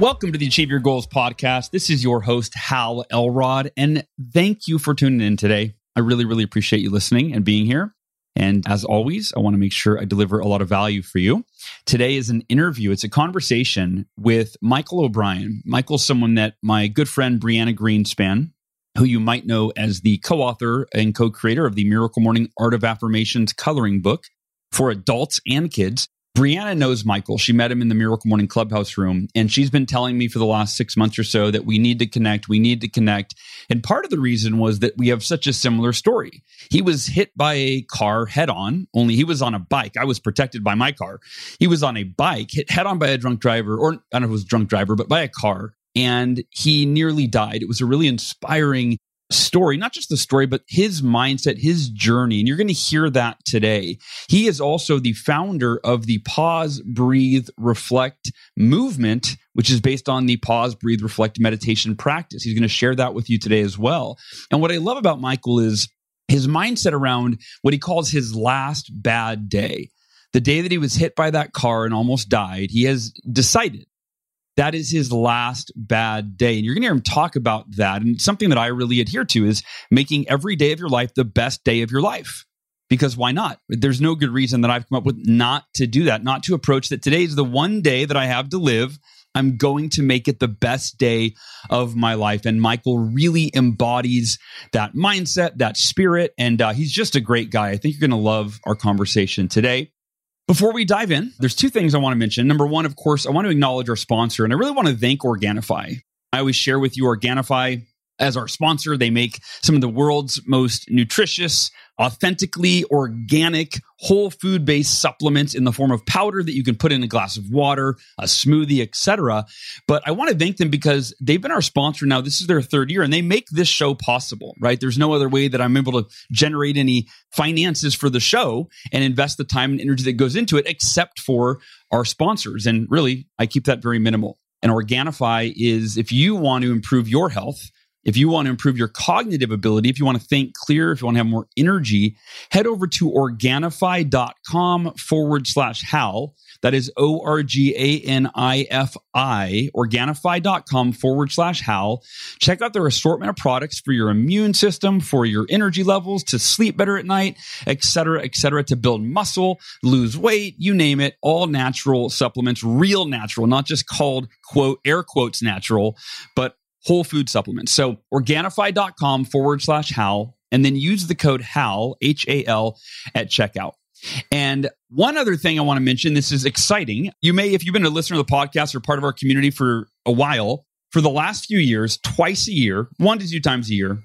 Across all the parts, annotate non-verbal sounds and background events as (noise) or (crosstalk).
Welcome to the Achieve Your Goals podcast. This is your host, Hal Elrod, and thank you for tuning in today. I really, really appreciate you listening and being here. And as always, I want to make sure I deliver a lot of value for you. Today is an interview. It's a conversation with Michael O'Brien. Michael's someone that my good friend Brianna Greenspan, who you might know as the co-author and co-creator of the Miracle Morning Art of Affirmations coloring book for adults and kids. Brianna knows Michael. She met him in the Miracle Morning Clubhouse room, and she's been telling me for the last six months or so that we need to connect. We need to connect. And part of the reason was that we have such a similar story. He was hit by a car head on, only he was on a bike. I was protected by my car. He was on a bike, hit head on by a drunk driver, or I don't know if it was a drunk driver, but by a car. And he nearly died. It was a really inspiring story, not just the story, but his mindset, his journey. And you're going to hear that today. He is also the founder of the Pause, Breathe, Reflect movement, which is based on the Pause, Breathe, Reflect meditation practice. He's going to share that with you today as well. And what I love about Michael is his mindset around what he calls his last bad day. The day that he was hit by that car and almost died, he has decided that is his last bad day. And you're going to hear him talk about that. And something that I really adhere to is making every day of your life the best day of your life. Because why not? There's no good reason that I've come up with not to do that, not to approach that today is the one day that I have to live. I'm going to make it the best day of my life. And Michael really embodies that mindset, that spirit. And uh, he's just a great guy. I think you're going to love our conversation today. Before we dive in, there's two things I want to mention. Number one, of course, I want to acknowledge our sponsor, and I really want to thank Organifi. I always share with you Organifi as our sponsor. They make some of the world's most nutritious, authentically organic, whole food based supplements in the form of powder that you can put in a glass of water, a smoothie, etc. But I want to thank them because they've been our sponsor now. This is their third year and they make this show possible, right? There's no other way that I'm able to generate any finances for the show and invest the time and energy that goes into it except for our sponsors. And really, I keep that very minimal. And Organifi is if you want to improve your health, if you want to improve your cognitive ability, if you want to think clear, if you want to have more energy, head over to organifi.com forward slash Hal. That is O R G A N I F I, organifi.com forward slash Hal. Check out their assortment of products for your immune system, for your energy levels, to sleep better at night, et cetera, et cetera, to build muscle, lose weight, you name it, all natural supplements, real natural, not just called quote, air quotes natural, but whole food supplements. So organifi.com forward slash Hal, and then use the code HAL, H A L, at checkout. And one other thing I want to mention this is exciting. You may, if you've been a listener to the podcast or part of our community for a while, for the last few years, twice a year, one to two times a year,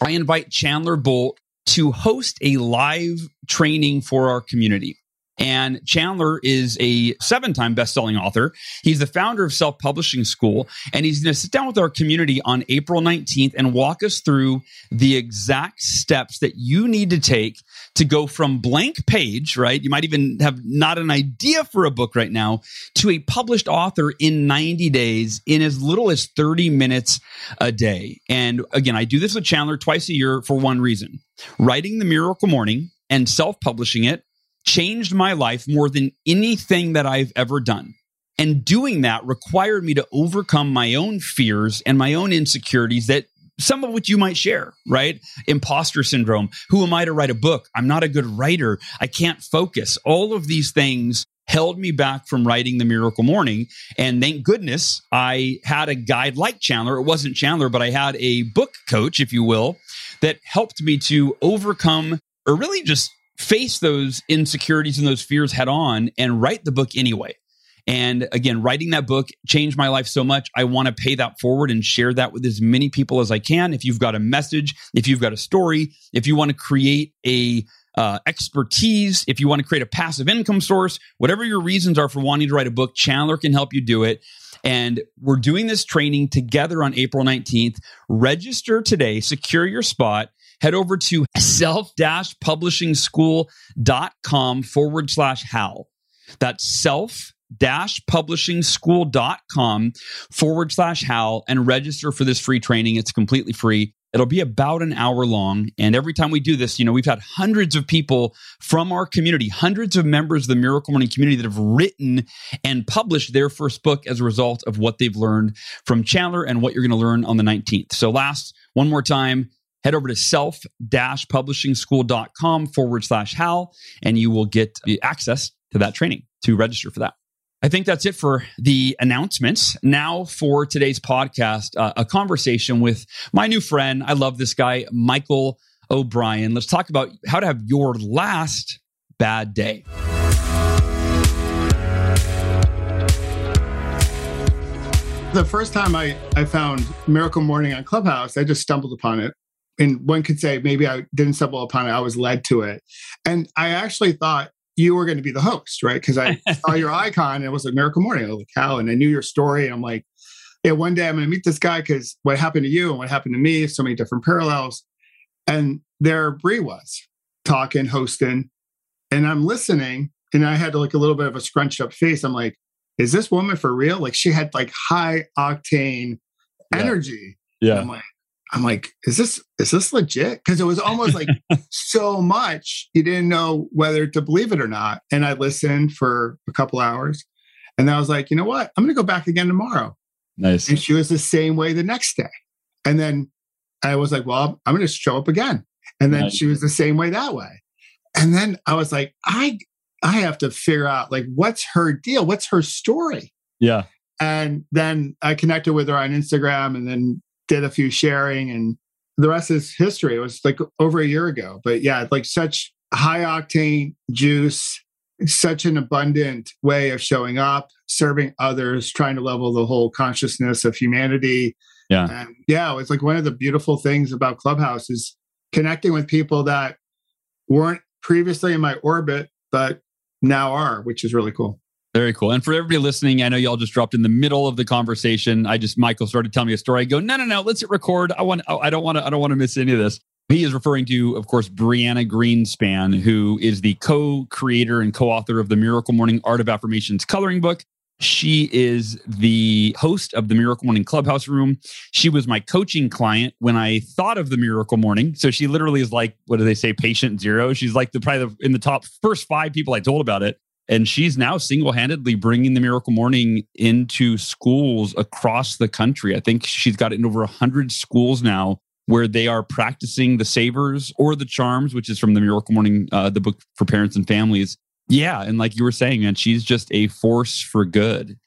I invite Chandler Bolt to host a live training for our community. And Chandler is a seven time best-selling author. He's the founder of Self Publishing School, and he's going to sit down with our community on April 19th and walk us through the exact steps that you need to take to go from blank page, right? You might even have not an idea for a book right now to a published author in 90 days in as little as 30 minutes a day. And again, I do this with Chandler twice a year for one reason. Writing the Miracle Morning and self-publishing it changed my life more than anything that I've ever done. And doing that required me to overcome my own fears and my own insecurities that some of which you might share, right? Imposter syndrome. Who am I to write a book? I'm not a good writer. I can't focus. All of these things held me back from writing The Miracle Morning. And thank goodness I had a guide like Chandler. It wasn't Chandler, but I had a book coach, if you will, that helped me to overcome or really just face those insecurities and those fears head on and write the book anyway. And again, writing that book changed my life so much. I want to pay that forward and share that with as many people as I can. If you've got a message, if you've got a story, if you want to create a uh, expertise, if you want to create a passive income source, whatever your reasons are for wanting to write a book, Chandler can help you do it. And we're doing this training together on April 19th. Register today, secure your spot. Head over to self-publishingschool.com forward slash Hal. That's self publishingschool.com forward slash Hal and register for this free training. It's completely free. It'll be about an hour long. And every time we do this, you know, we've had hundreds of people from our community, hundreds of members of the Miracle Morning community that have written and published their first book as a result of what they've learned from Chandler and what you're going to learn on the 19th. So, last, one more time, head over to self publishingschool.com forward slash Hal, and you will get access to that training to register for that. I think that's it for the announcements. Now for today's podcast, uh, a conversation with my new friend. I love this guy, Michael O'Brien. Let's talk about how to have your last bad day. The first time I, I found Miracle Morning on Clubhouse, I just stumbled upon it. And one could say maybe I didn't stumble upon it, I was led to it. And I actually thought you were going to be the host, right? Because I (laughs) saw your icon and it was like Miracle Morning. I was like, how? And I knew your story. And I'm like, yeah, one day I'm going to meet this guy because what happened to you and what happened to me, so many different parallels. And there Brie was talking, hosting, and I'm listening. And I had like a little bit of a scrunched up face. I'm like, is this woman for real? Like she had like high octane yeah. energy. Yeah. I'm like, I'm like, is this is this legit? Because it was almost like (laughs) so much you didn't know whether to believe it or not. And I listened for a couple hours, and I was like, you know what? I'm going to go back again tomorrow. Nice. And she was the same way the next day. And then I was like, well, I'm going to show up again. And then nice. she was the same way that way. And then I was like, I I have to figure out like what's her deal? What's her story? Yeah. And then I connected with her on Instagram and then did a few sharing and the rest is history. It was like over a year ago. But yeah, like such high octane juice, such an abundant way of showing up, serving others, trying to level the whole consciousness of humanity. Yeah. And yeah, it's like one of the beautiful things about Clubhouse is connecting with people that weren't previously in my orbit, but now are, which is really cool. Very cool. And for everybody listening, I know y'all just dropped in the middle of the conversation. I just Michael started telling me a story. I go, no, no, no, let's hit record. I want. I don't want to. I don't want to miss any of this. He is referring to, of course, Brianna Greenspan, who is the co-creator and co-author of the Miracle Morning Art of Affirmations coloring book. She is the host of the Miracle Morning Clubhouse Room. She was my coaching client when I thought of the Miracle Morning. So she literally is like, what do they say, patient zero? She's like the probably the, in the top first five people I told about it. And she's now single handedly bringing the Miracle Morning into schools across the country. I think she's got it in over 100 schools now where they are practicing the savers or the charms, which is from the Miracle Morning, uh, the book for parents and families. Yeah. And like you were saying, man, she's just a force for good.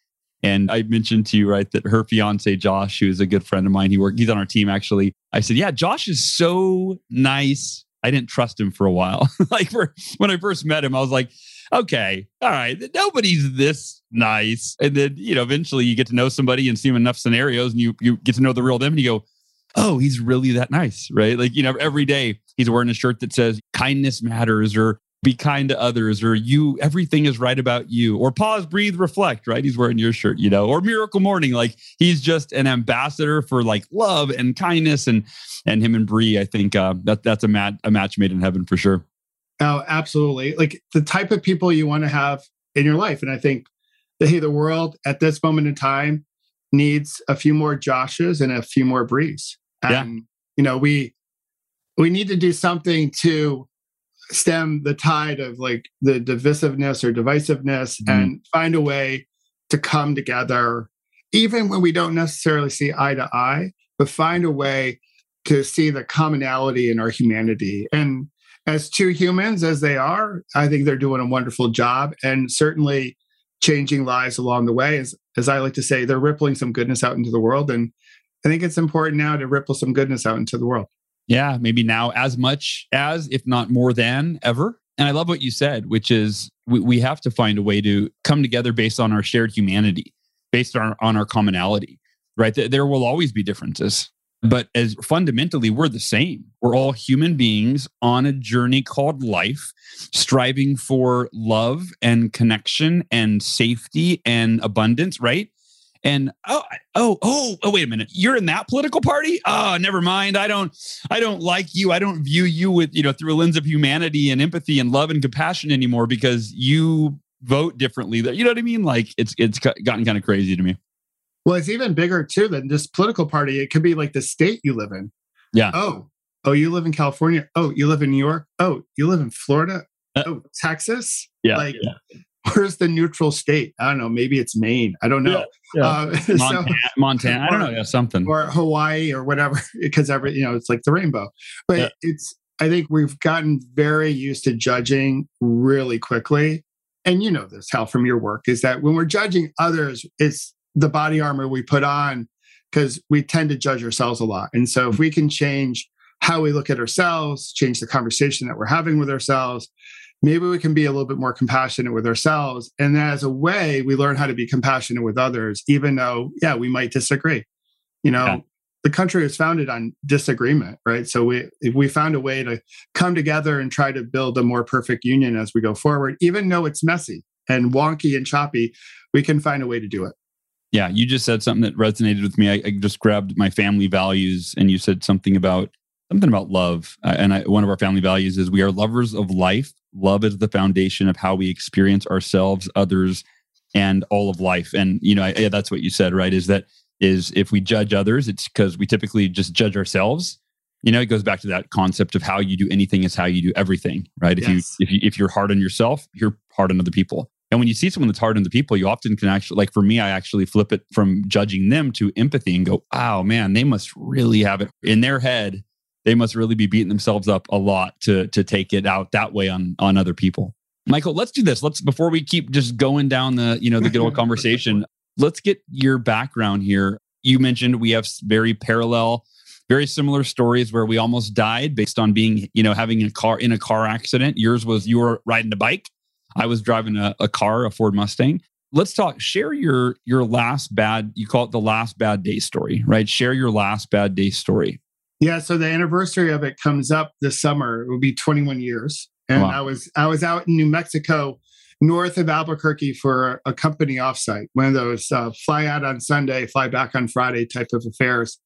And I mentioned to you, right, that her fiance, Josh, who is a good friend of mine, he worked, he's on our team actually. I said, Yeah, Josh is so nice. I didn't trust him for a while. (laughs) like for, when I first met him, I was like, okay, all right, nobody's this nice. And then, you know, eventually you get to know somebody and see them enough scenarios and you, you get to know the real them and you go, oh, he's really that nice, right? Like, you know, every day he's wearing a shirt that says kindness matters or be kind to others or you, everything is right about you or pause, breathe, reflect, right? He's wearing your shirt, you know, or miracle morning. Like he's just an ambassador for like love and kindness and, and him and Brie, I think uh, that that's a, mat, a match made in heaven for sure. Oh, absolutely. Like the type of people you want to have in your life. And I think that, hey, the world at this moment in time needs a few more Joshes and a few more Brees. And, yeah. you know, we, we need to do something to stem the tide of like the divisiveness or divisiveness mm-hmm. and find a way to come together, even when we don't necessarily see eye to eye, but find a way to see the commonality in our humanity. And as two humans as they are, I think they're doing a wonderful job and certainly changing lives along the way. As, as I like to say, they're rippling some goodness out into the world. And I think it's important now to ripple some goodness out into the world. Yeah, maybe now as much as, if not more than ever. And I love what you said, which is we, we have to find a way to come together based on our shared humanity, based on, on our commonality, right? There will always be differences but as fundamentally we're the same. We're all human beings on a journey called life striving for love and connection and safety and abundance right? And oh oh oh oh wait a minute. You're in that political party? Oh never mind. I don't i don't like you. I don't view you with you know through a lens of humanity and empathy and love and compassion anymore because you vote differently. You know what i mean? Like it's it's gotten kind of crazy to me well, it's even bigger too than just political party. It could be like the state you live in. Yeah. Oh, oh, you live in California. Oh, you live in New York. Oh, you live in Florida. Uh, oh, Texas. Yeah. Like, yeah. where's the neutral state? I don't know. Maybe it's Maine. I don't know. Yeah, yeah. Uh, (laughs) Montana, so, Montana, I don't know. Yeah, something. Or Hawaii or whatever, (laughs) because every you know it's like the rainbow. But it's. I think we've gotten very used to judging really quickly. And you know this, Hal, from your work, is that when we're judging others, it's the body armor we put on because we tend to judge ourselves a lot. And so if we can change how we look at ourselves, change the conversation that we're having with ourselves, maybe we can be a little bit more compassionate with ourselves. And as a way, we learn how to be compassionate with others, even though, yeah, we might disagree. You know, yeah. the country was founded on disagreement, right? So we if we found a way to come together and try to build a more perfect union as we go forward, even though it's messy and wonky and choppy, we can find a way to do it. Yeah, you just said something that resonated with me. I, I, just grabbed my family values, and you said something about something about love. Uh, and I, one of our family values is we are lovers of life. Love is the foundation of how we experience ourselves, others, and all of life. And you know, I, yeah, that's what you said, right? Is that is if we judge others, it's because we typically just judge ourselves. You know, it goes back to that concept of how you do anything is how you do everything, right? If yes. you if you if you're hard on yourself, you're hard on other people. And when you see someone that's hard on the people, you often can actually, like for me, I actually flip it from judging them to empathy and go, wow, man, they must really have it in their head. They must really be beating themselves up a lot to to take it out that way on on other people. Michael, let's do this. Let's before we keep just going down the you know the good old (laughs) conversation. Let's get your background here. You mentioned we have very parallel, very similar stories where we almost died based on being you know having a car in a car accident. Yours was you were riding a bike I was driving a, a car, a Ford Mustang. Let's talk. Share your your last bad. You call it the last bad day story, right? Share your last bad day story. Yeah. So the anniversary of it comes up this summer. It will be 21 years, and wow. I was I was out in New Mexico, north of Albuquerque, for a company offsite. One of those uh, fly out on Sunday, fly back on Friday type of affairs.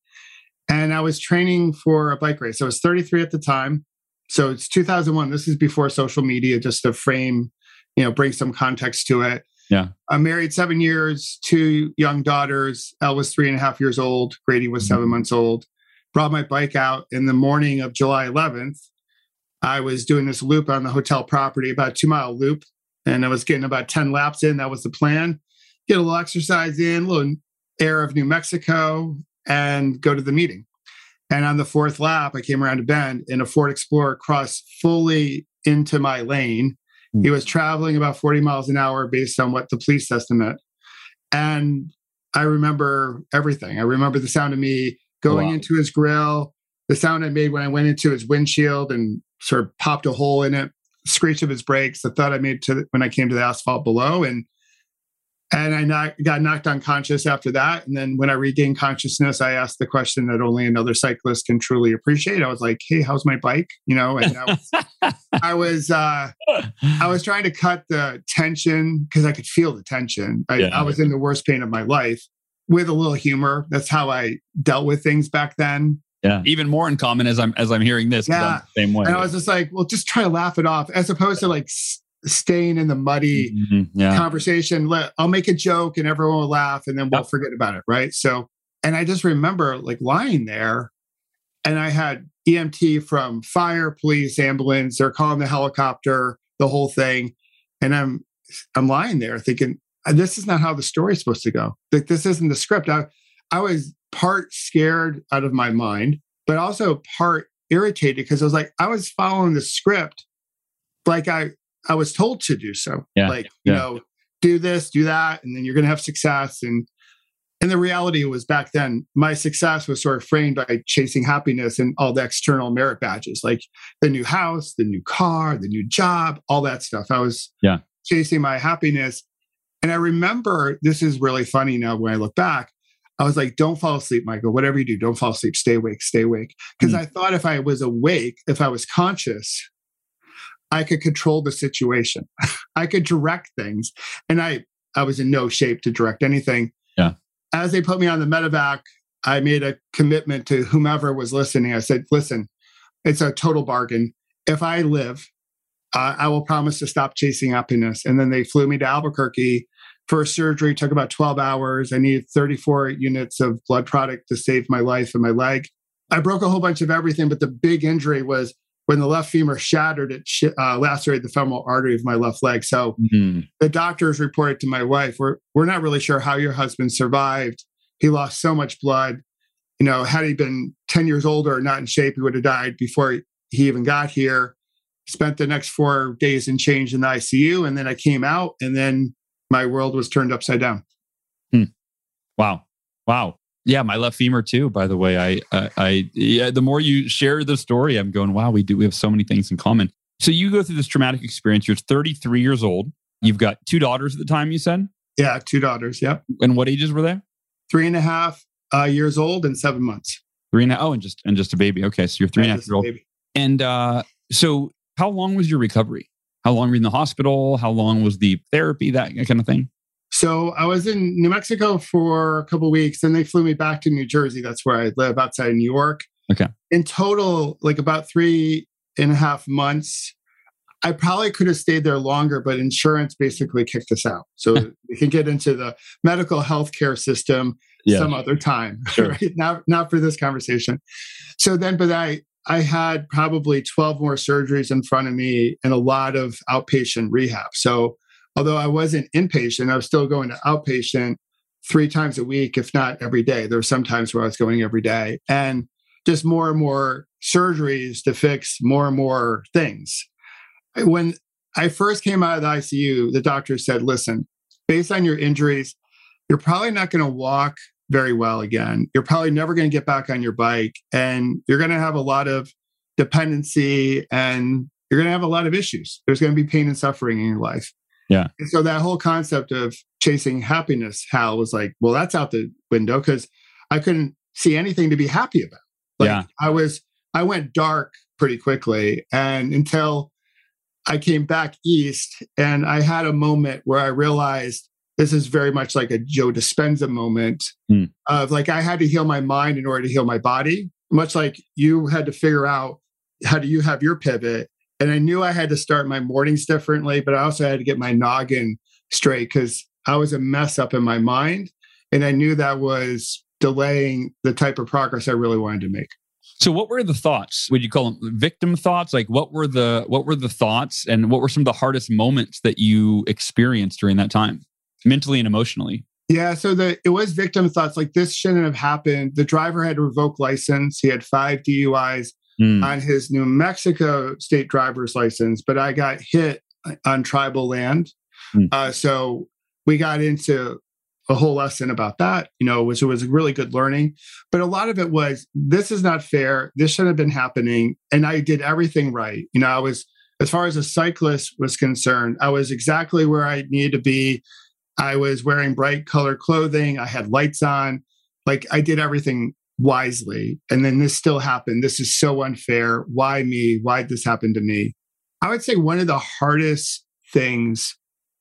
And I was training for a bike race. I was 33 at the time. So it's 2001. This is before social media, just to frame you know, bring some context to it. Yeah. I'm married seven years, two young daughters. Elle was three and a half years old. Grady was mm-hmm. seven months old. Brought my bike out in the morning of July 11th. I was doing this loop on the hotel property, about two mile loop, and I was getting about 10 laps in. That was the plan. Get a little exercise in, a little air of New Mexico, and go to the meeting. And on the fourth lap, I came around a bend and a Ford Explorer crossed fully into my lane he hmm. was traveling about 40 miles an hour based on what the police estimate. And I remember everything. I remember the sound of me going wow. into his grill, the sound I made when I went into his windshield and sort of popped a hole in it, screech of his brakes, the thud I made to the, when I came to the asphalt below. And and I knock, got knocked unconscious after that. And then when I regained consciousness, I asked the question that only another cyclist can truly appreciate. I was like, "Hey, how's my bike?" You know, and I was, (laughs) I was, uh, I was trying to cut the tension because I could feel the tension. I, yeah. I was in the worst pain of my life with a little humor. That's how I dealt with things back then. Yeah, even more in common as I'm as I'm hearing this. Yeah, same way. And I was just like, well, just try to laugh it off, as opposed to like staying in the muddy mm-hmm, yeah. conversation. Let I'll make a joke and everyone will laugh and then we'll yep. forget about it. Right. So, and I just remember like lying there and I had EMT from fire, police, ambulance, they're calling the helicopter, the whole thing. And I'm I'm lying there thinking, uh, this is not how the story's supposed to go. Like this isn't the script. I I was part scared out of my mind, but also part irritated because I was like, I was following the script like I I was told to do so. Yeah. Like, you know, do this, do that, and then you're going to have success. And and the reality was back then, my success was sort of framed by chasing happiness and all the external merit badges, like the new house, the new car, the new job, all that stuff. I was yeah. chasing my happiness. And I remember this is really funny now when I look back. I was like, don't fall asleep, Michael. Whatever you do, don't fall asleep. Stay awake, stay awake. Because mm. I thought if I was awake, if I was conscious, I could control the situation. (laughs) I could direct things. And I I was in no shape to direct anything. Yeah. As they put me on the medevac, I made a commitment to whomever was listening. I said, listen, it's a total bargain. If I live, uh, I will promise to stop chasing happiness. And then they flew me to Albuquerque First surgery took about 12 hours. I needed 34 units of blood product to save my life and my leg. I broke a whole bunch of everything, but the big injury was when the left femur shattered, it sh- uh, lacerated the femoral artery of my left leg. So mm-hmm. the doctors reported to my wife, we're, we're not really sure how your husband survived. He lost so much blood. You know, had he been 10 years older or not in shape, he would have died before he even got here. Spent the next four days in change in the ICU. And then I came out and then my world was turned upside down. Hmm. Wow. Wow. Yeah, my left femur too. By the way, I, I, I, yeah. The more you share the story, I'm going, wow, we do. We have so many things in common. So you go through this traumatic experience. You're 33 years old. You've got two daughters at the time. You said. Yeah, two daughters. Yep. And what ages were they? Three and a half uh, years old and seven months. Three and a, oh, and just and just a baby. Okay, so you're three and a half years old. And uh, so, how long was your recovery? How long were you in the hospital? How long was the therapy? That kind of thing. So I was in New Mexico for a couple weeks, and they flew me back to New Jersey. That's where I live outside of New York. Okay. In total, like about three and a half months. I probably could have stayed there longer, but insurance basically kicked us out. So (laughs) we can get into the medical healthcare system yeah. some other time. (laughs) Sure. Right? Not not for this conversation. So then, but I I had probably 12 more surgeries in front of me and a lot of outpatient rehab. So, although I wasn't inpatient, I was still going to outpatient three times a week, if not every day. There were some times where I was going every day and just more and more surgeries to fix more and more things. When I first came out of the ICU, the doctor said, listen, based on your injuries, you're probably not going to walk very well again. You're probably never going to get back on your bike and you're going to have a lot of dependency and you're going to have a lot of issues. There's going to be pain and suffering in your life. Yeah. And so that whole concept of chasing happiness, Hal was like, well, that's out the window because I couldn't see anything to be happy about. Like, yeah. I was, I went dark pretty quickly. And until I came back east and I had a moment where I realized this is very much like a Joe Dispenza moment mm. of like I had to heal my mind in order to heal my body, much like you had to figure out how do you have your pivot. And I knew I had to start my mornings differently, but I also had to get my noggin straight because I was a mess up in my mind. And I knew that was delaying the type of progress I really wanted to make. So what were the thoughts? Would you call them victim thoughts? Like what were the what were the thoughts and what were some of the hardest moments that you experienced during that time? mentally and emotionally? Yeah, so the it was victim thoughts like this shouldn't have happened. The driver had a revoked license. He had five DUIs mm. on his New Mexico state driver's license, but I got hit on tribal land. Mm. Uh, so we got into a whole lesson about that, you know, which was really good learning. But a lot of it was this is not fair. This shouldn't have been happening. And I did everything right. You know, I was, as far as a cyclist was concerned, I was exactly where I needed to be I was wearing bright color clothing. I had lights on. Like I did everything wisely. And then this still happened. This is so unfair. Why me? Why did this happen to me? I would say one of the hardest things,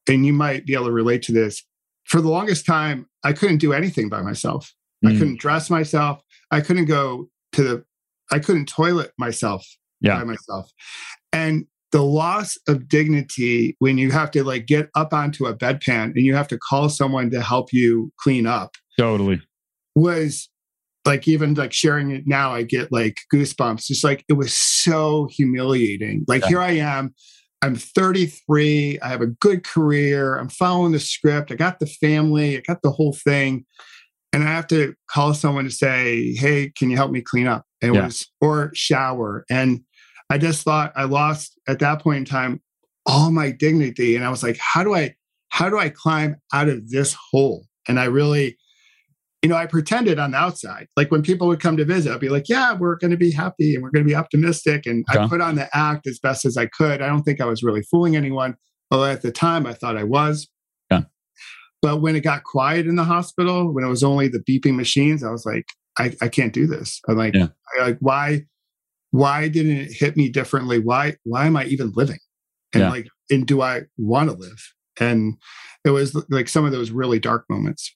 and you might be able to relate to this, for the longest time, I couldn't do anything by myself. Mm. I couldn't dress myself. I couldn't go to the, I couldn't toilet myself yeah. by myself. And the loss of dignity when you have to like get up onto a bedpan and you have to call someone to help you clean up totally was like even like sharing it now i get like goosebumps just like it was so humiliating like yeah. here i am i'm 33 i have a good career i'm following the script i got the family i got the whole thing and i have to call someone to say hey can you help me clean up and it yeah. was or shower and I just thought I lost at that point in time all my dignity. And I was like, how do I, how do I climb out of this hole? And I really, you know, I pretended on the outside. Like when people would come to visit, I'd be like, yeah, we're going to be happy and we're going to be optimistic. And I put on the act as best as I could. I don't think I was really fooling anyone. Although at the time I thought I was. Yeah. But when it got quiet in the hospital, when it was only the beeping machines, I was like, I, I can't do this. I'm like, yeah. I, like why why didn't it hit me differently? Why why am I even living? And yeah. like, and do I want to live? And it was like some of those really dark moments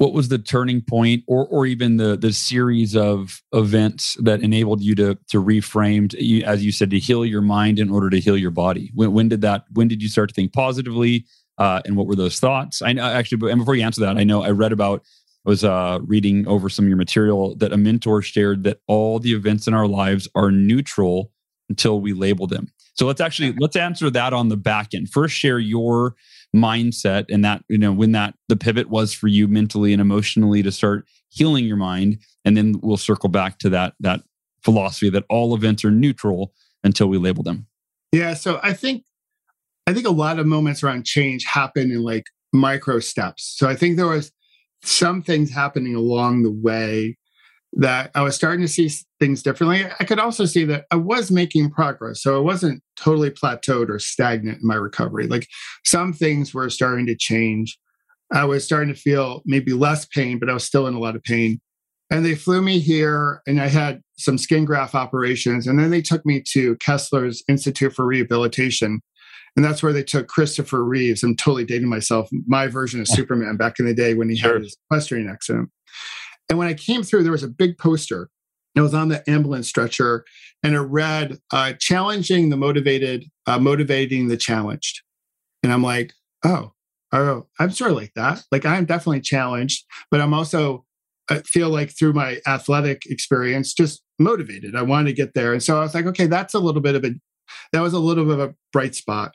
what was the turning point or or even the the series of events that enabled you to to reframe to, as you said to heal your mind in order to heal your body? When, when did that when did you start to think positively uh, and what were those thoughts? I know actually and before you answer that i know i read about I was uh, reading over some of your material that a mentor shared that all the events in our lives are neutral until we label them. So let's actually let's answer that on the back end. First share your mindset and that you know when that the pivot was for you mentally and emotionally to start healing your mind. And then we'll circle back to that that philosophy that all events are neutral until we label them. Yeah so i think i think a lot of moments around change happen in like micro steps. So i think there was some things happening along the way that I was starting to see things differently. I could also see that I was making progress. So I wasn't totally plateaued or stagnant in my recovery. Like some things were starting to change. I was starting to feel maybe less pain, but I was still in a lot of pain. And they flew me here and I had some skin graft operations. And then they took me to Kessler's Institute for Rehabilitation. And that's where they took Christopher Reeves. I'm totally dating myself, my version of Superman back in the day when he sure. had his equestrian accident. And when I came through, there was a big poster. It was on the ambulance stretcher, and it read, uh, "Challenging the motivated, uh, motivating the challenged." And I'm like, "Oh, oh, I'm sort of like that. Like I'm definitely challenged, but I'm also I feel like through my athletic experience, just motivated. I wanted to get there, and so I was like, okay, that's a little bit of a that was a little bit of a bright spot.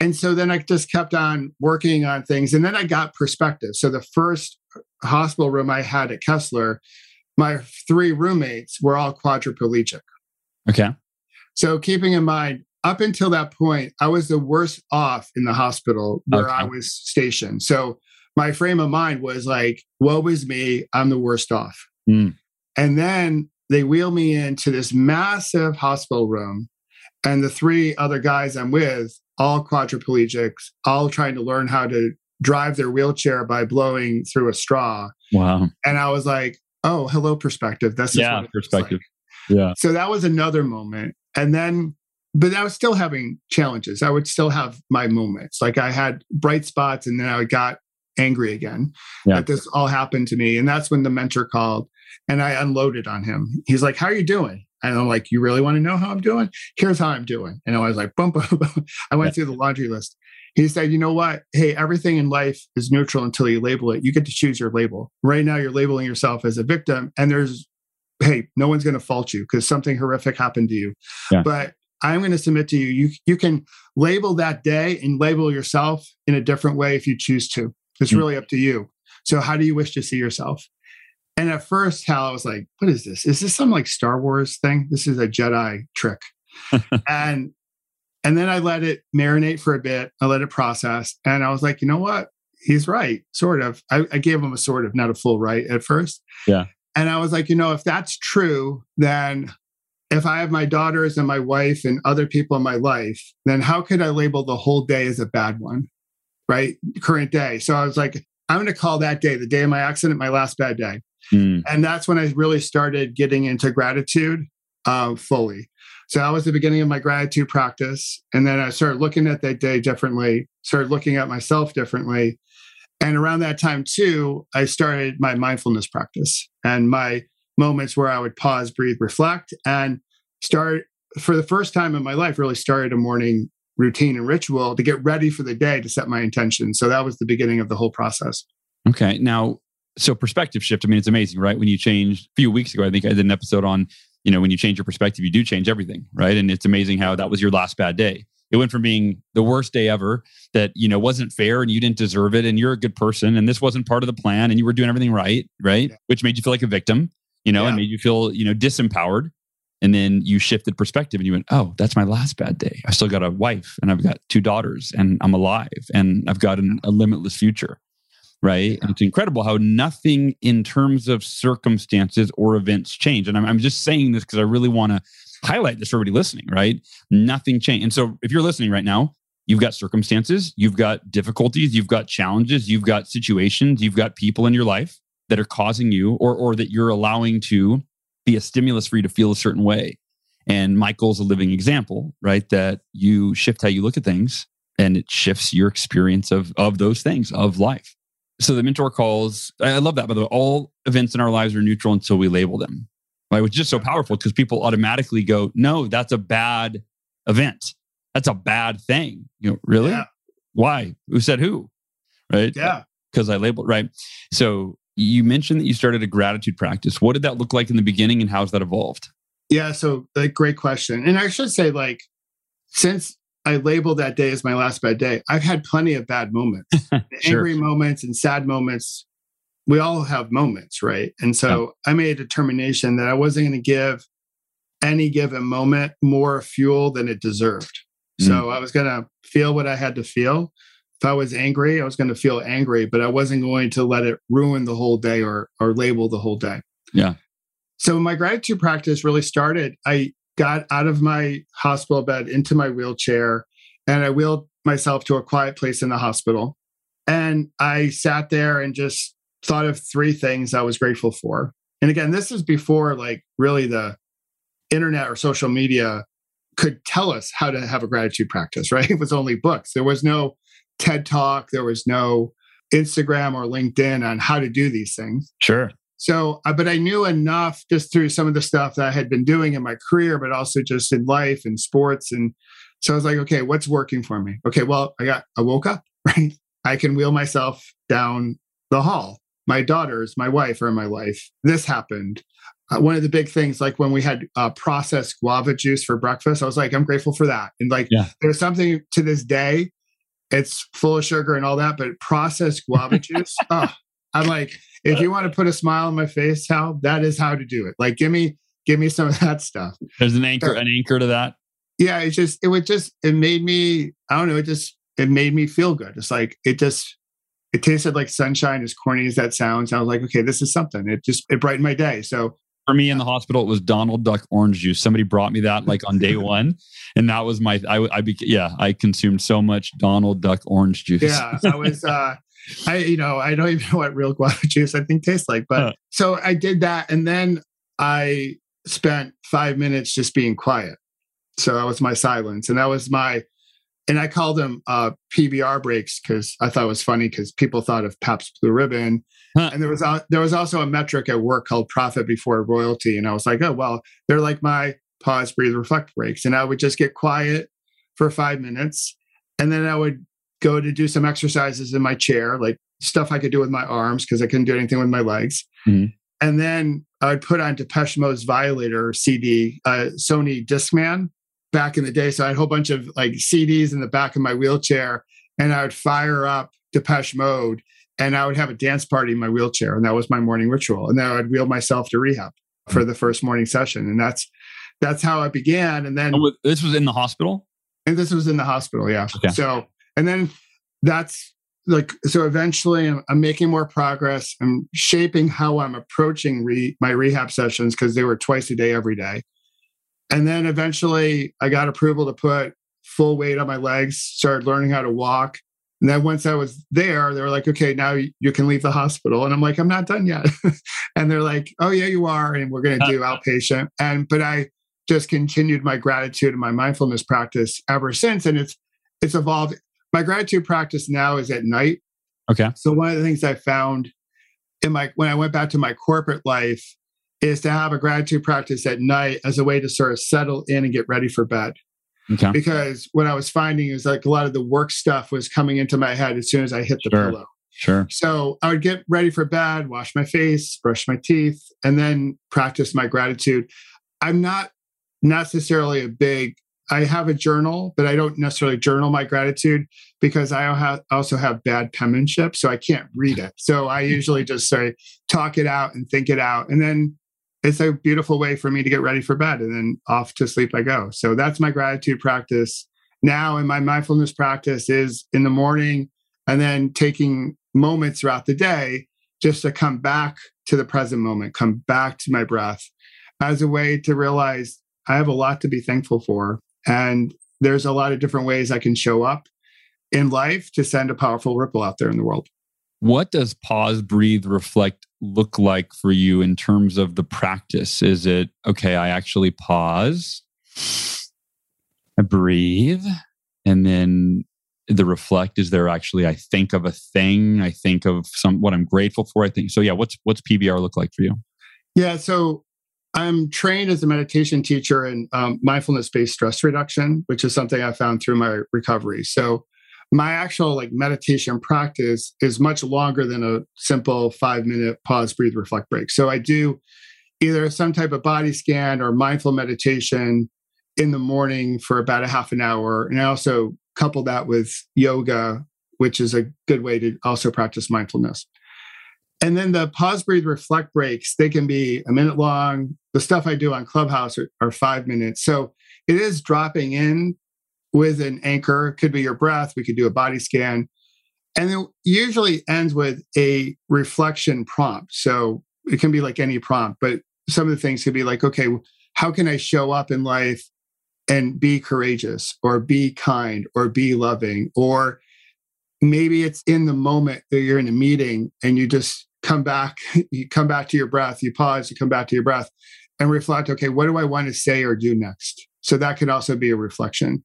And so then I just kept on working on things. And then I got perspective. So the first hospital room I had at Kessler, my three roommates were all quadriplegic. Okay. So keeping in mind, up until that point, I was the worst off in the hospital where okay. I was stationed. So my frame of mind was like, woe is me, I'm the worst off. Mm. And then they wheel me into this massive hospital room. And the three other guys I'm with, all quadriplegics, all trying to learn how to drive their wheelchair by blowing through a straw. Wow. And I was like, oh, hello, perspective. That's yeah, perspective. Like. Yeah. So that was another moment. And then, but I was still having challenges. I would still have my moments. Like I had bright spots and then I got angry again yeah. that this all happened to me. And that's when the mentor called and I unloaded on him. He's like, How are you doing? And I'm like, You really want to know how I'm doing? Here's how I'm doing. And I was like, Boom, boom, (laughs) boom. I went through the laundry list he said, you know what? Hey, everything in life is neutral until you label it. You get to choose your label. Right now, you're labeling yourself as a victim, and there's, hey, no one's going to fault you because something horrific happened to you. Yeah. But I'm going to submit to you, you, you can label that day and label yourself in a different way if you choose to. It's mm-hmm. really up to you. So, how do you wish to see yourself? And at first, Hal, I was like, what is this? Is this some like Star Wars thing? This is a Jedi trick. (laughs) and and then I let it marinate for a bit. I let it process. And I was like, you know what? He's right, sort of. I, I gave him a sort of, not a full right at first. Yeah. And I was like, you know, if that's true, then if I have my daughters and my wife and other people in my life, then how could I label the whole day as a bad one? Right? Current day. So I was like, I'm going to call that day, the day of my accident, my last bad day. Mm. And that's when I really started getting into gratitude uh, fully. So that was the beginning of my gratitude practice. And then I started looking at that day differently, started looking at myself differently. And around that time, too, I started my mindfulness practice and my moments where I would pause, breathe, reflect, and start for the first time in my life, really started a morning routine and ritual to get ready for the day to set my intention. So that was the beginning of the whole process. Okay. Now, so perspective shift, I mean, it's amazing, right? When you change a few weeks ago, I think I did an episode on you know, when you change your perspective, you do change everything, right? And it's amazing how that was your last bad day. It went from being the worst day ever that, you know, wasn't fair and you didn't deserve it and you're a good person and this wasn't part of the plan and you were doing everything right, right? Yeah. Which made you feel like a victim, you know, yeah. and made you feel, you know, disempowered. And then you shifted perspective and you went, oh, that's my last bad day. I still got a wife and I've got two daughters and I'm alive and I've got an, a limitless future right? And it's incredible how nothing in terms of circumstances or events change. And I'm, I'm just saying this because I really want to highlight this for everybody listening, right? Nothing changed. And so if you're listening right now, You've got circumstances, you've got difficulties, you've got challenges, you've got situations, you've got people in your life that are causing you or, or that you're allowing to be a stimulus for you to feel a certain way. And Michael's a living example, right? That you shift how you look at things and it shifts your experience of, of those things, of life. So the mentor calls, I love that, by the way, all events in our lives are neutral until we label them, right? Which is just so powerful because people automatically go, no, that's a bad event. That's a bad thing. You know, really? Yeah. Why? Who said who? Right? Yeah. Because I labeled, right? So you mentioned that you started a gratitude practice. What did that look like in the beginning and how's that evolved? Yeah, so like great question. And I should say, like, since I labeled that day as my last bad day, I've had plenty of bad moments, (laughs) sure. angry moments and sad moments. We all have moments, right? And so yeah. I made a determination that I wasn't going to give any given moment more fuel than it deserved. Mm. So I was going to feel what I had to feel. If I was angry, I was going to feel angry, but I wasn't going to let it ruin the whole day or or label the whole day. Yeah. So my gratitude practice really started. I got out of my hospital bed into my wheelchair and I wheeled myself to a quiet place in the hospital. And I sat there and just thought of three things I was grateful for. And again, this is before like really the internet or social media could tell us how to have a gratitude practice, right? (laughs) It was only books. There was no TED Talk, there was no Instagram or LinkedIn on how to do these things. Sure. So, uh, but I knew enough just through some of the stuff that I had been doing in my career, but also just in life and sports. And so I was like, okay, what's working for me? Okay, well, I got, I woke up, (laughs) right? I can wheel myself down the hall. My daughters, my wife are in my life. This happened. Uh, one of the big things, like when we had uh, processed guava juice for breakfast, I was like, I'm grateful for that. And like, yeah. there's something to this day, it's full of sugar and all that, but processed guava (laughs) juice, oh, I'm like, if you want to put a smile on my face, Hal, that is how to do it. Like, give me, give me some of that stuff. There's an anchor, an anchor to that. Yeah, it's just, it would just, it made me, I don't know, it just, it made me feel good. It's like it just, it tasted like sunshine. As corny as that sounds, I was like, okay, this is something. It just, it brightened my day. So for me in the hospital, it was Donald Duck orange juice. Somebody brought me that like on day (laughs) one, and that was my. I, I be, yeah, I consumed so much Donald Duck orange juice. Yeah, I was. uh I, you know, I don't (laughs) even know what real guava (laughs) juice I think tastes like. But uh, so I did that. And then I spent five minutes just being quiet. So that was my silence. And that was my, and I called them uh, PBR breaks because I thought it was funny because people thought of Pabst Blue Ribbon. Huh. And there was a, there was also a metric at work called profit before royalty. And I was like, oh, well, they're like my pause, breathe, reflect breaks. And I would just get quiet for five minutes. And then I would go to do some exercises in my chair, like stuff I could do with my arms because I couldn't do anything with my legs. Mm-hmm. And then I would put on Depeche Mode's Violator CD, uh, Sony Discman back in the day. So I had a whole bunch of like CDs in the back of my wheelchair and I would fire up Depeche Mode and I would have a dance party in my wheelchair. And that was my morning ritual. And then I would wheel myself to rehab for the first morning session. And that's, that's how I began. And then this was in the hospital? And this was in the hospital. Yeah. Okay. So and then that's like so eventually I'm, I'm, making more progress. I'm shaping how i'm approaching re, my rehab sessions because they were twice a day every day. And then eventually i got approval to put full weight on my legs started learning how to walk. And then once i was there they were like okay now you can leave the hospital. And i'm like i'm not done yet. (laughs) And they're like oh yeah you are and we're going to do (laughs) outpatient. And but i just continued my gratitude and my mindfulness practice ever since. And it's it's evolved my gratitude practice now is at night. Okay. So one of the things I found in my when I went back to my corporate life is to have a gratitude practice at night as a way to sort of settle in and get ready for bed. Okay. Because what I was finding is like a lot of the work stuff was coming into my head as soon as I hit the sure. pillow. Sure. So I would get ready for bed, wash my face, brush my teeth, and then practice my gratitude. I'm not necessarily a big I have a journal, but I don't necessarily journal my gratitude because I also have bad penmanship, so I can't read it. So I (laughs) usually just say talk it out and think it out, and then it's a beautiful way for me to get ready for bed, and then off to sleep I go. So that's my gratitude practice now, and my mindfulness practice is in the morning, and then taking moments throughout the day just to come back to the present moment, come back to my breath as a way to realize I have a lot to be thankful for and there's a lot of different ways I can show up. in life to send a powerful ripple out there in the world. What does pause, breathe, reflect look like for you in terms of the practice? Is it, okay, I actually pause, I breathe, and then the reflect is there actually i think of a thing i think of some what i'm grateful for i think so yeah what's what's pbr look like for you yeah so i'm trained as a meditation teacher in um, mindfulness based stress reduction which is something i found through my recovery so my actual like meditation practice is much longer than a simple five minute pause, breathe, reflect break. So I do either some type of body scan or mindful meditation in the morning for about a half an hour. And I also couple that with yoga, which is a good way to also practice mindfulness. And then the pause, breathe, reflect breaks, they can be a minute long. The stuff I do on Clubhouse are, are five minutes. So it is dropping in with an anchor. It could be your breath. We could do a body scan. And it usually ends with a reflection prompt. So it can be like any prompt, but some of the things could be like, okay, how can I show up in life and be courageous or be kind or be loving? Or maybe it's in the moment that you're in a meeting and you just come back, (laughs) you come back to your breath, you pause, you come back to your breath and reflect, okay, what do I want to say or do next? So that could also be a reflection.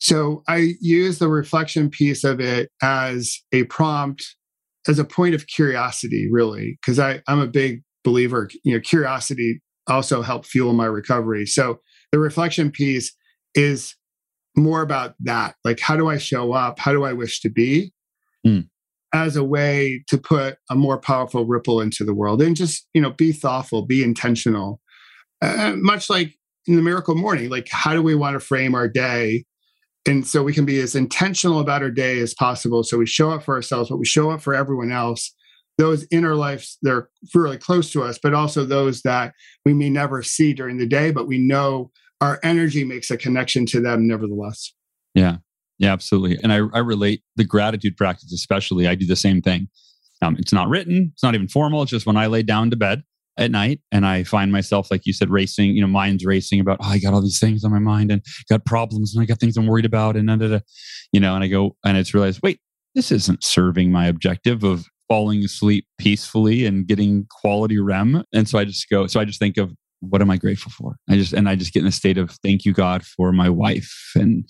So I use the reflection piece of it as a prompt, as a point of curiosity, really, because i i'm a big believer, you know, curiosity also helped fuel my recovery. So the reflection piece is more about that. Like, how do I show up? How do I wish to be? Mm. As a way to put a more powerful ripple into the world and just, you know, be thoughtful, be intentional. Uh, much like in the miracle morning, like, how do we want to frame our day and so we can be as intentional about our day as possible. So we show up for ourselves, but we show up for everyone else. Those inner lives, they're really close to us, but also those that we may never see during the day, but we know our energy makes a connection to them nevertheless. Yeah. Yeah, absolutely. And I, I relate the gratitude practice, especially. I do the same thing. Um, it's not written, it's not even formal. It's just when I lay down to bed, at night and I find myself, like you said, racing, you know, mind's racing about, oh, I got all these things on my mind and got problems and I got things I'm worried about and, da, da, da, you know, and I go, and it's realized, wait, this isn't serving my objective of falling asleep peacefully and getting quality REM. And so I just go, so I just think of, what am I grateful for? I just and I just get in a state of thank you God for my wife and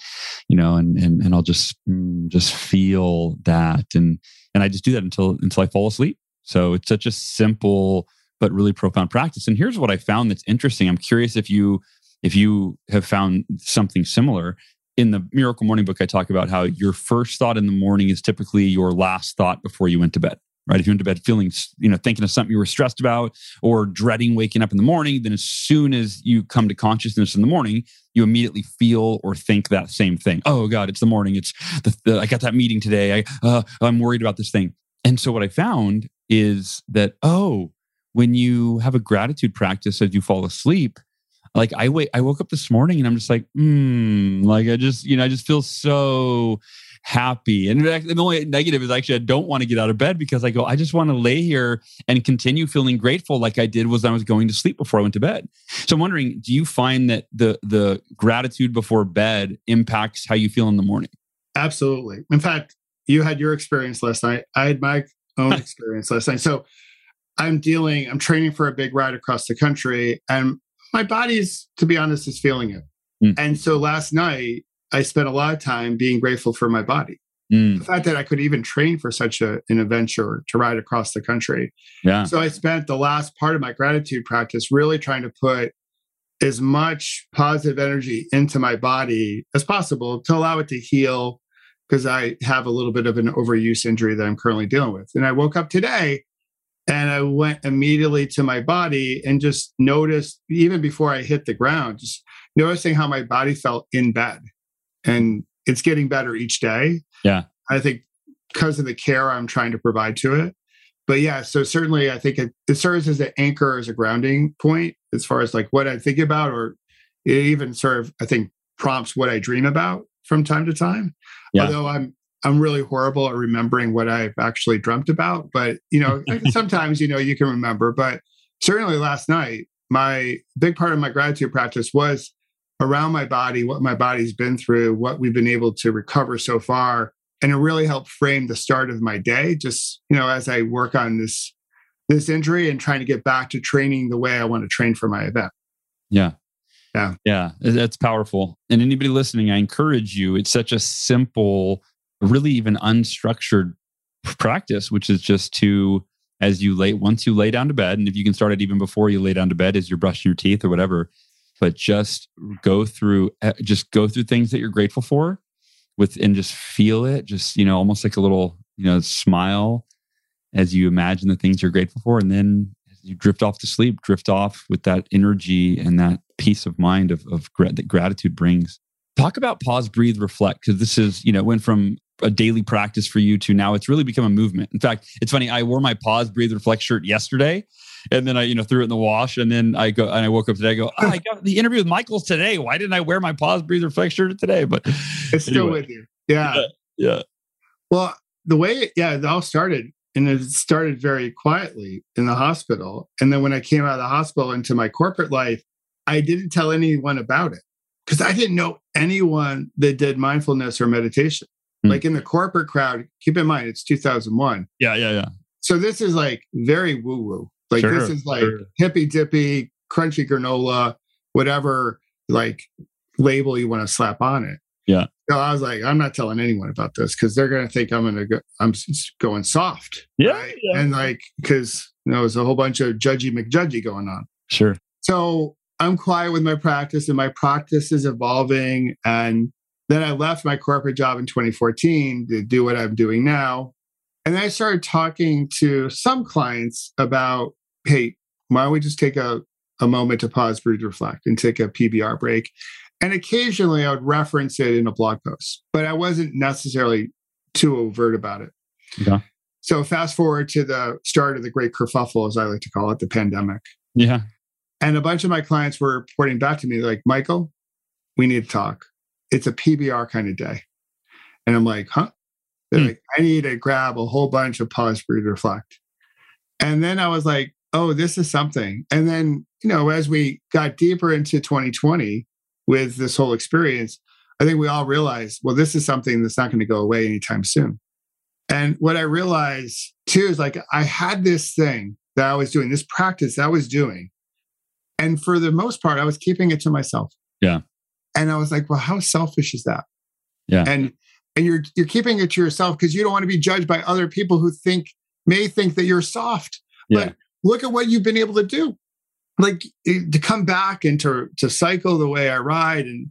you know and and and I'll just mm, just feel that and and I just do that until until I fall asleep. So it's such a simple but really profound practice. And here's what I found that's interesting. I'm curious if you if you have found something similar. In the Miracle Morning book, I talk about how your first thought in the morning is typically your last thought before you went to bed. Right. If you went to bed feeling, you know, thinking of something you were stressed about or dreading waking up in the morning, then as soon as you come to consciousness in the morning, you immediately feel or think that same thing. Oh God, it's the morning. It's the, the I got that meeting today. I uh, I'm worried about this thing. And so what I found is that oh, when you have a gratitude practice as you fall asleep, like I wait, I woke up this morning and I'm just like, hmm, like I just, you know, I just feel so happy. And the only negative is actually I don't want to get out of bed because I go, I just want to lay here and continue feeling grateful like I did was I was going to sleep before I went to bed. So I'm wondering, do you find that the the gratitude before bed impacts how you feel in the morning? Absolutely. In fact, you had your experience last night. I had my own (laughs) experience last night. So I'm dealing, I'm training for a big ride across the country, and my body's, to be honest, is feeling it. Mm. And so last night, I spent a lot of time being grateful for my body. Mm. The fact that I could even train for such a, an adventure to ride across the country. Yeah. So I spent the last part of my gratitude practice really trying to put as much positive energy into my body as possible to allow it to heal because I have a little bit of an overuse injury that I'm currently dealing with. And I woke up today and I went immediately to my body and just noticed, even before I hit the ground, just noticing how my body felt in bed. And it's getting better each day. Yeah. I think because of the care I'm trying to provide to it. But yeah, so certainly I think it, it serves as an anchor, as a grounding point as far as like what I think about, or it even sort of, I think, prompts what I dream about from time to time. Yeah. Although I'm I'm really horrible at remembering what I've actually dreamt about. But, you know, (laughs) sometimes, you know, you can remember. But certainly last night, my big part of my gratitude practice was around my body, what my body's been through, what we've been able to recover so far. and it really helped frame the start of my day. Just you know, as I work on this this injury and trying to get back to training the way I want to train for my event. Yeah. Yeah. Yeah. That's powerful. And anybody listening, I encourage you. It's such a simple, really even unstructured practice, which is just to, as you lay, once you lay down to bed, and if you can start it even before you lay down to bed as you're brushing your teeth or whatever, but just go through, eh, just go through things that you're grateful for with, and just feel it, just, you know, almost like a little, you know, smile as you imagine the things you're grateful for. And then you drift off to sleep, drift off with that energy and that peace of mind of, of that gratitude brings. Talk about pause, breathe, reflect, because this is, you know, went from a daily practice for you to now it's really become a movement. In fact, it's funny. I wore my pause, breathe, reflect shirt yesterday, and then I, you know, threw it in the wash, and then I go and I woke up today. I go, oh, I got the interview with Michael's today. Why didn't I wear my pause, breather reflect shirt today? But it's still anyway. with you. Yeah. yeah. yeah. Well, the way, yeah, it all started and it started very quietly in the hospital. And then when I came out of the hospital into my corporate life, I didn't tell anyone about it because I didn't know anyone that did mindfulness or meditation. Mm. Like in the corporate crowd, keep in mind, it's 2001. Yeah, yeah, yeah. So this is like very woo woo. Like sure, this is like sure. hippy dippy, crunchy granola, whatever like label you want to slap on it. Yeah. So I was like, I'm not telling anyone about this because they're going to think I'm going to go, I'm going soft. Yeah, right? yeah. And like, because you know, there's a whole bunch of judgy McJudgy going on. Sure. So I'm quiet with my practice and my practice is evolving. And then I left my corporate job in 2014 to do what I'm doing now. And then I started talking to some clients about, hey, why don't we just take a, a moment to pause, breathe, reflect, and take a PBR break? And occasionally I would reference it in a blog post, but I wasn't necessarily too overt about it. Yeah. So fast forward to the start of the great kerfuffle, as I like to call it, the pandemic. Yeah. And a bunch of my clients were reporting back to me like, Michael, we need to talk. It's a PBR kind of day. And I'm like, huh? They're hmm. like, I need to grab a whole bunch of pause, breathe, reflect. And then I was like, oh, this is something. And then, you know, as we got deeper into 2020, with this whole experience, I think we all realized, well, this is something that's not going to go away anytime soon. And what I realized too is like I had this thing that I was doing, this practice that I was doing. And for the most part, I was keeping it to myself. Yeah. And I was like, well, how selfish is that? Yeah. And and you're you're keeping it to yourself because you don't want to be judged by other people who think may think that you're soft. Yeah. But look at what you've been able to do. Like to come back and to to cycle the way I ride and,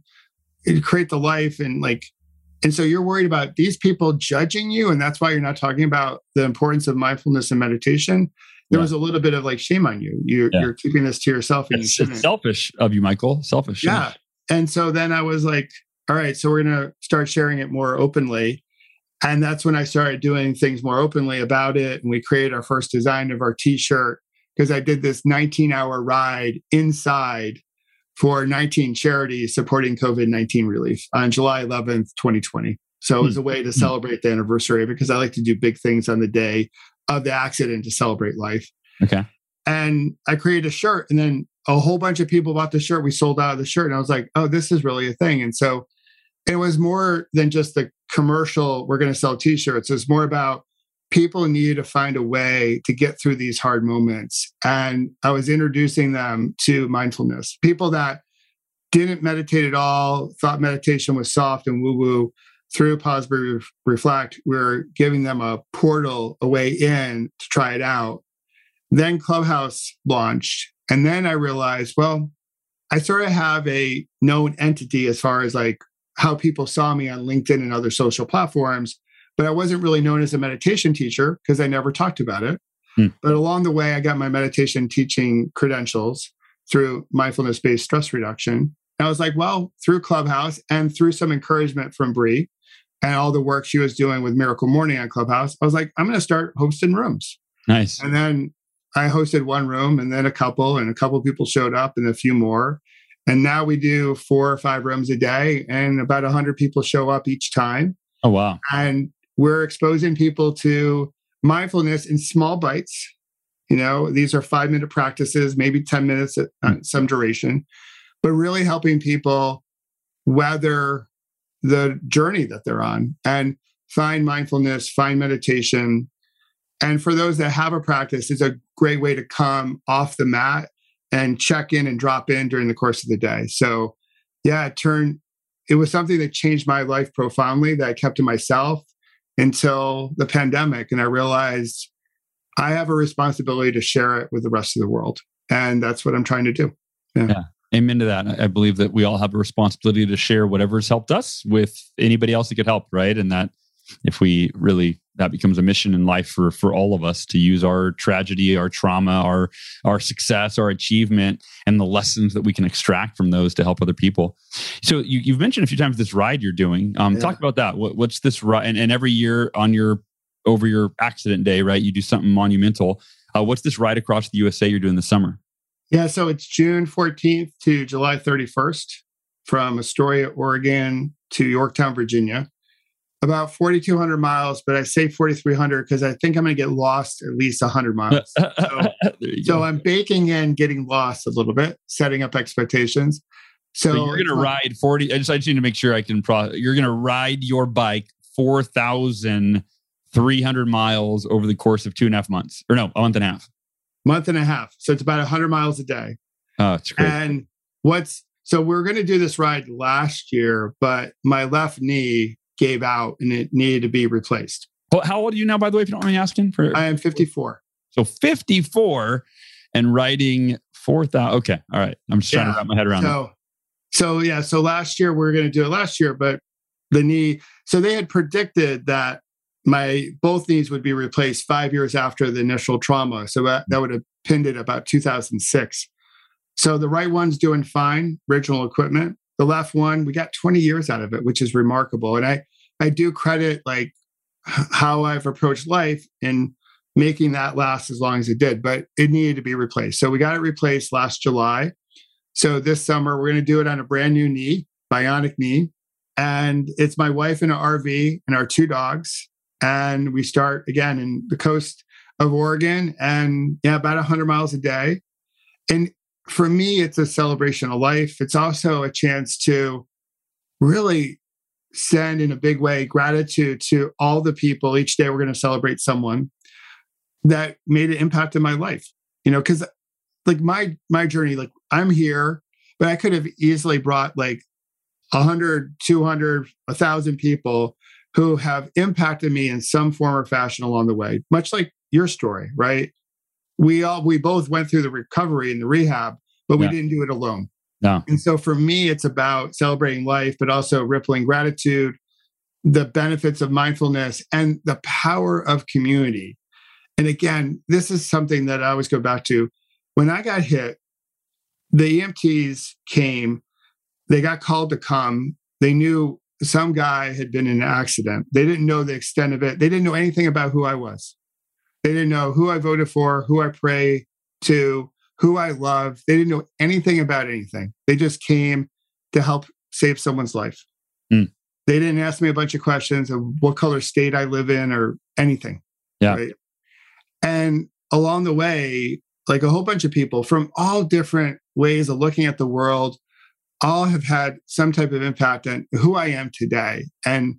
and create the life and like and so you're worried about these people judging you and that's why you're not talking about the importance of mindfulness and meditation. There yeah. was a little bit of like shame on you. You're, yeah. you're keeping this to yourself and it's, you it's selfish of you michael. Selfish. Yeah. yeah and so then i was like all right so we're going to start sharing it more openly. And that's when i started doing things more openly about it and we created our first design of our t-shirt because I did this 19 hour ride inside for 19 charities supporting COVID 19 relief on July 11th, 2020. So it was a way to hmm. celebrate the anniversary because I like to do big things on the day of the accident to celebrate life. Okay. And I created a shirt, and then a whole bunch of people bought the shirt. We sold out of the shirt, and I was like, oh, this is really a thing. And so it was more than just the commercial, we're going to sell t shirts. It's more about people needed to find a way to get through these hard moments. And I was introducing them to mindfulness. People that didn't meditate at all, thought meditation was soft and woo woo. Through Pause Reflect, we're giving them a portal, a way in to try it out. Then Clubhouse launched. And then I realized, well, I sort of have a known entity as far as like how people saw me on LinkedIn and other social platforms but I wasn't really known as a meditation teacher because I never talked about it. Hmm. But along the way, I got my meditation teaching credentials through mindfulness based stress reduction. And I was like, well, through Clubhouse and through some encouragement from Bree and all the work she was doing with Miracle Morning on Clubhouse, I was like, I'm going to start hosting rooms. Nice. And then I hosted one room and then a couple, and a couple people showed up and a few more. And now we do four or five rooms a day, and about 100 people show up each time. Oh, wow. And we're exposing people to mindfulness in small bites. You know, these are five minute practices, maybe 10 minutes at uh, some duration, but really helping people weather the journey that they're on. And find mindfulness, find meditation. And for those that have a practice, it's a great way to come off the mat and check in and drop in during the course of the day. So, yeah, it turned, it was something that changed my life profoundly that I kept to myself until the pandemic. And I realized I have a responsibility to share it with the rest of the world. And that's what I'm trying to do. Yeah. yeah. Amen to that. I believe that we all have a responsibility to share whatever's helped us with anybody else that could help, right? And that if we really that becomes a mission in life for for all of us to use our tragedy our trauma our our success our achievement and the lessons that we can extract from those to help other people. So you, have mentioned a few times this ride you're doing. Um, yeah. talk about that. What, what's this ride and, and, every year on your over your accident day right you do something monumental. Uh, what's this ride across the usa you're doing this summer? Yeah so it's june 14th to july 31st from astoria oregon to yorktown virginia about 4,200 miles, but I say 4,300 because I think I'm going to get lost at least 100 miles. (laughs) So, so I'm baking in getting lost a little bit, setting up expectations. So, so you're going to ride 40. I just, I just need to make sure I can. Pro, you're going to ride your bike 4,300 miles over the course of two and a half months, or no, a month and a half. Month and a half. So it's about 100 miles a day. Oh, it's great. And what's so we're going to do this ride last year, but my left knee gave out and it needed to be replaced. Well, how old are you now, by the way, if you don't mind me asking? For I am 54. So 54 and writing 4,000. Okay. All right. I'm just trying yeah. to wrap my head around so, So, yeah. So last year, we are going to do it last year, but the knee, so they had predicted that my both knees would be replaced five years after the initial trauma. So that, that would have pinned it about 2006. So the right one's doing fine, original equipment the left one we got 20 years out of it which is remarkable. And i i do credit like how i've approached life in making that last as long as it did but it needed to be replaced. So we got it replaced last july. So this summer we're going to do it on a brand new knee bionic knee. And it's my wife in an rv and our two dogs. And we start again in the coast of oregon and yeah about 100 miles a day. And for me, it's a celebration of life. It's also a chance to really send in a big way gratitude to all the people. Each day, we're going to celebrate someone that made an impact in my life. You know, because like my my journey, like I'm here, but I could have easily brought like 100, 200, 1,000 people who have impacted me in some form or fashion along the way, much like your story, right? We all we both went through the recovery and the rehab, but we yeah. didn't do it alone. No. And so for me, it's about celebrating life, but also rippling gratitude, the benefits of mindfulness, and the power of community. And again, this is something that I always go back to. When I got hit, the EMTs came, they got called to come. They knew some guy had been in an accident. They didn't know the extent of it. They didn't know anything about who I was. They didn't know who I voted for, who I pray to, who I love. They didn't know anything about anything. They just came to help save someone's life. Mm. They didn't ask me a bunch of questions of what color state I live in or anything. Yeah. Right? And along the way, like a whole bunch of people from all different ways of looking at the world, all have had some type of impact on who I am today. And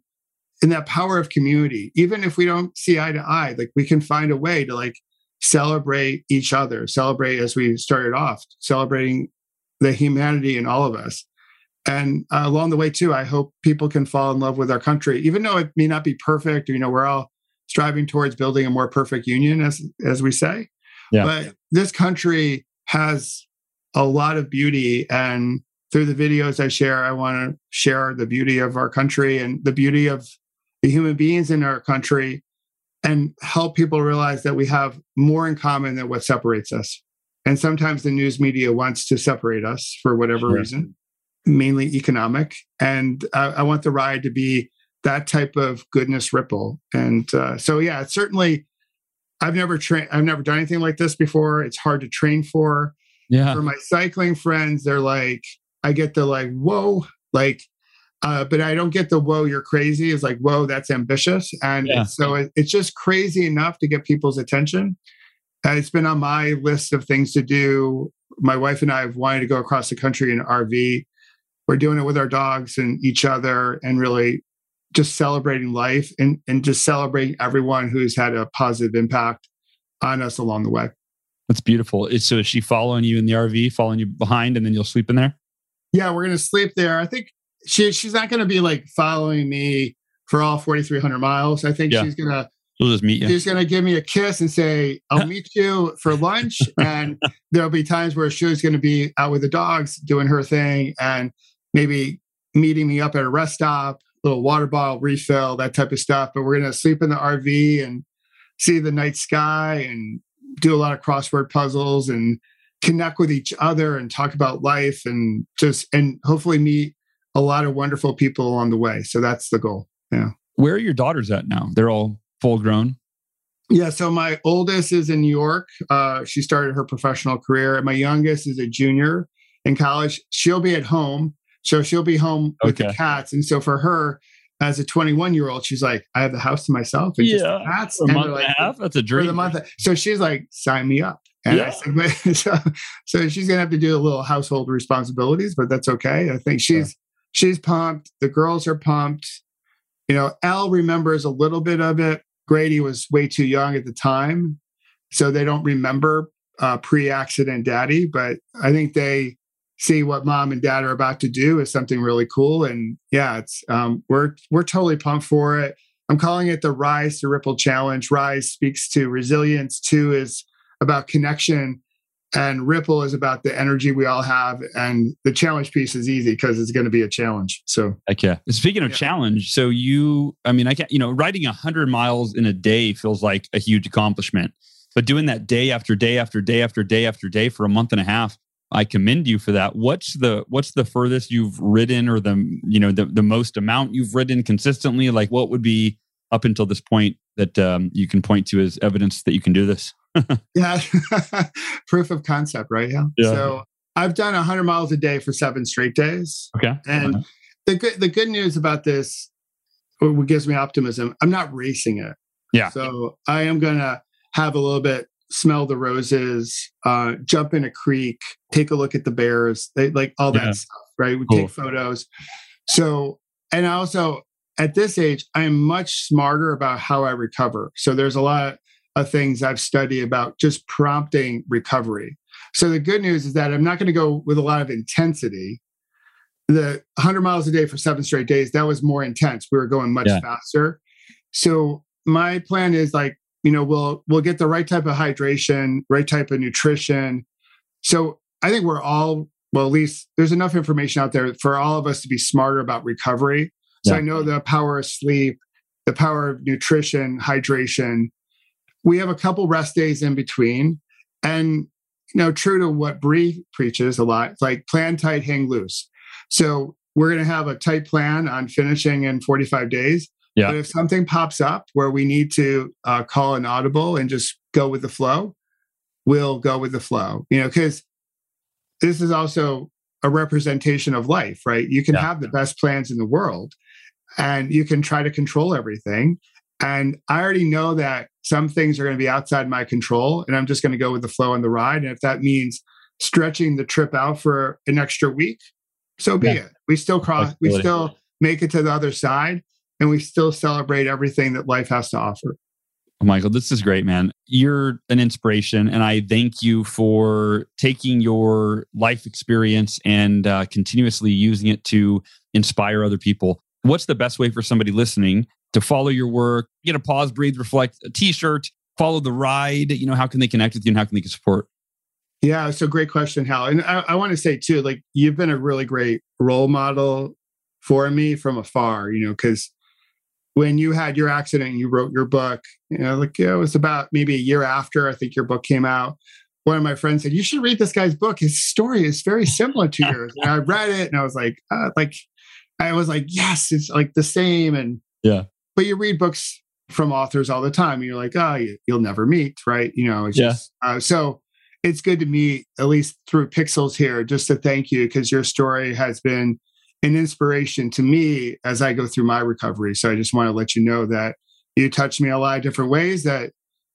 in that power of community even if we don't see eye to eye like we can find a way to like celebrate each other celebrate as we started off celebrating the humanity in all of us and uh, along the way too i hope people can fall in love with our country even though it may not be perfect you know we're all striving towards building a more perfect union as as we say yeah. but this country has a lot of beauty and through the videos i share i want to share the beauty of our country and the beauty of the human beings in our country and help people realize that we have more in common than what separates us. And sometimes the news media wants to separate us for whatever sure. reason, mainly economic. And I, I, want the ride to be that type of goodness ripple. And uh, so, yeah, it's certainly. I've never trained. I've never done anything like this before. It's hard to train for. Yeah. For my cycling friends, they're like, I get the like, whoa, like uh, but I don't get the whoa, you're crazy. It's like, whoa, that's ambitious. And yeah. so it, it's just crazy enough to get people's attention. Uh, it's been on my list of things to do. My wife and I have wanted to go across the country in RV. We're doing it with our dogs and each other and really just celebrating life and, and just celebrating everyone who's had a positive impact on us along the way. That's beautiful. So is she following you in the RV, following you behind, and then you'll sleep in there? Yeah, we're gonna sleep there. I think she she's not gonna be like following me for all 4,300 miles. I think Yeah. she's gonna She'll just meet you. she's gonna give me a kiss and say, "I'll (laughs) meet you for lunch." and there'll be times where she's gonna be out with the dogs doing her thing, and maybe meeting me up at a rest stop, little water bottle refill, that type of stuff. But we're gonna sleep in the RV and see the night sky and do a lot of crossword puzzles and connect with each other and talk about life and just and hopefully meet a lot of wonderful people along the way. So that's the goal. Yeah. Where are your daughters at now? They're all full grown. Yeah, so my oldest is in New York. Uh, she started her professional career. And my youngest is a junior in college. She'll be at home. So she'll be home with the cats. And so for her, as a 21 year old, she's like, I have the house to myself and just the cats. For a And month they're and a half. That's a for dream. the month. So she's like, sign me up. And I Yeah. said, (laughs) so, so she's gonna have to do a little household responsibilities, but that's okay. I think she's she's pumped. The girls are pumped. You know, Al remembers a little bit of it. Grady was way too young at the time, so they don't remember uh, pre-accident daddy. But I think they see what mom and dad are about to do is something really cool. And yeah, it's um, we're we're totally pumped for it. I'm calling it the Rise to Ripple Challenge. Rise speaks to resilience. Two is about connection, and Ripple is about the energy we all have. And the challenge piece is easy because it's going to be a challenge. So Heck yeah. Speaking of Yeah. challenge, so you, I mean, I can't, you know, riding 100 miles in a day feels like a huge accomplishment. But doing that day after day after day after day after day for a month and a half, I commend you for that. What's the what's the furthest you've ridden or the you know the, the most amount you've ridden consistently? Like what would be up until this point that um, you can point to as evidence that you can do this? Yeah, (laughs) proof of concept, right? Yeah. Yeah. So I've done 100 miles a day for seven straight days. Okay. And the good the good news about this, what gives me optimism, I'm not racing it. Yeah. So I am gonna have a little bit smell the roses, uh, jump in a creek, take a look at the bears, they, like all that Yeah. stuff, right? We Cool. take photos. So and also at this age, I'm much smarter about how I recover. So there's a lot of things I've studied about just prompting recovery. So the good news is that I'm not going to go with a lot of intensity. The 100 miles a day for seven straight days, that was more intense. We were going much Yeah. faster. So my plan is like, you know, we'll we'll get the right type of hydration, right type of nutrition. So I think we're all well, at least there's enough information out there for all of us to be smarter about recovery. So Yeah. I know the power of sleep, the power of nutrition, hydration. We have a couple rest days in between. And you know, true to what Bree preaches a lot, it's like plan tight, hang loose. So we're going to have a tight plan on finishing in 45 days. Yeah. But if something pops up where we need to uh, call an audible and just go with the flow, we'll go with the flow. You know, because this is also a representation of life, right? You can Yeah. have the best plans in the world and you can try to control everything. And I already know that some things are going to be outside my control, and I'm just going to go with the flow on the ride. And if that means stretching the trip out for an extra week, so be Yeah. it. We still cross, we still make it to the other side, and we still celebrate everything that life has to offer. Michael, this is great, man. You're an inspiration, and I thank you for taking your life experience and uh, continuously using it to inspire other people. What's the best way for somebody listening to follow your work, get a pause, breathe, reflect, a t-shirt, follow the ride? You know, how can they connect with you and how can they get support? Yeah, so great question, Hal. And I, I want to say too, like you've been a really great role model for me from afar, you know, because when you had your accident and you wrote your book, you know, like it was about maybe a year after I think your book came out. One of my friends said, You should read this guy's book. His story is very similar to yours. and I read it and I was like, uh, like, I was like, yes, it's like the same. And Yeah. But you read books from authors all the time and you're like, oh, you, you'll never meet, right? You know, it's Yeah. just uh, so it's good to meet at least through pixels here just to thank you because your story has been an inspiration to me as I go through my recovery. So I just want to let you know that you touched me a lot of different ways that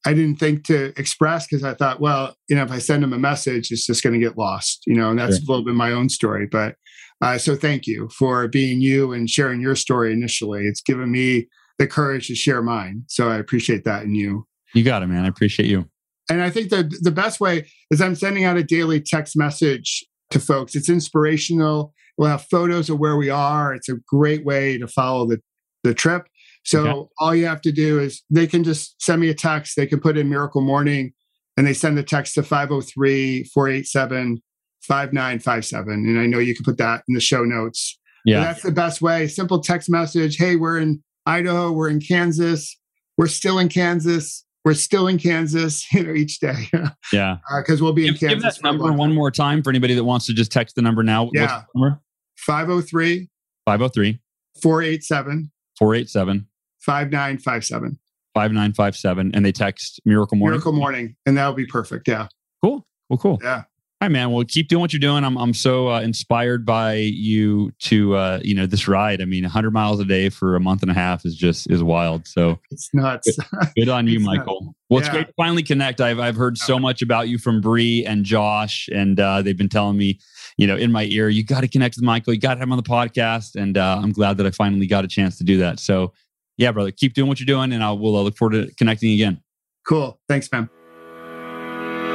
I didn't think to express because I thought, well, you know, if I send them a message, it's just going to get lost, you know, and that's Sure. a little bit my own story. But Uh, so thank you for being you and sharing your story initially. It's given me the courage to share mine. So I appreciate that in you. You got it, man. I appreciate you. And I think that the best way is I'm sending out a daily text message to folks. It's inspirational. We'll have photos of where we are. It's a great way to follow the, the trip. So okay. all you have to do is they can just send me a text. They can put in Miracle Morning and they send the text to 503 487 5957. And I know you can put that in the show notes. Yeah. But that's the best way. Simple text message. Hey, we're in Idaho. We're in Kansas. We're still in Kansas. We're still in Kansas, (laughs) you know, each day. (laughs) yeah. Because uh, we'll be give, in Kansas. Give that number one more time for anybody that wants to just text the number now. Yeah. Number? 503 503 487 487 5957. 5957. And they text Miracle Morning. Miracle Morning. And that'll be perfect. Yeah. Cool. Well, cool. Yeah. Hi, man. Well, keep doing what you're doing. I'm I'm so uh, inspired by you to uh, you know this ride. I mean, 100 miles a day for a month and a half is just is wild. So it's nuts. Good, good on you, (laughs) Michael. Nuts. Well, it's yeah. great to finally connect. I've I've heard so much about you from Bree and Josh, and uh, they've been telling me, you know, in my ear, you got to connect with Michael. You got to have him on the podcast, and uh, I'm glad that I finally got a chance to do that. So, yeah, brother, keep doing what you're doing, and I will uh, look forward to connecting again. Cool. Thanks, man.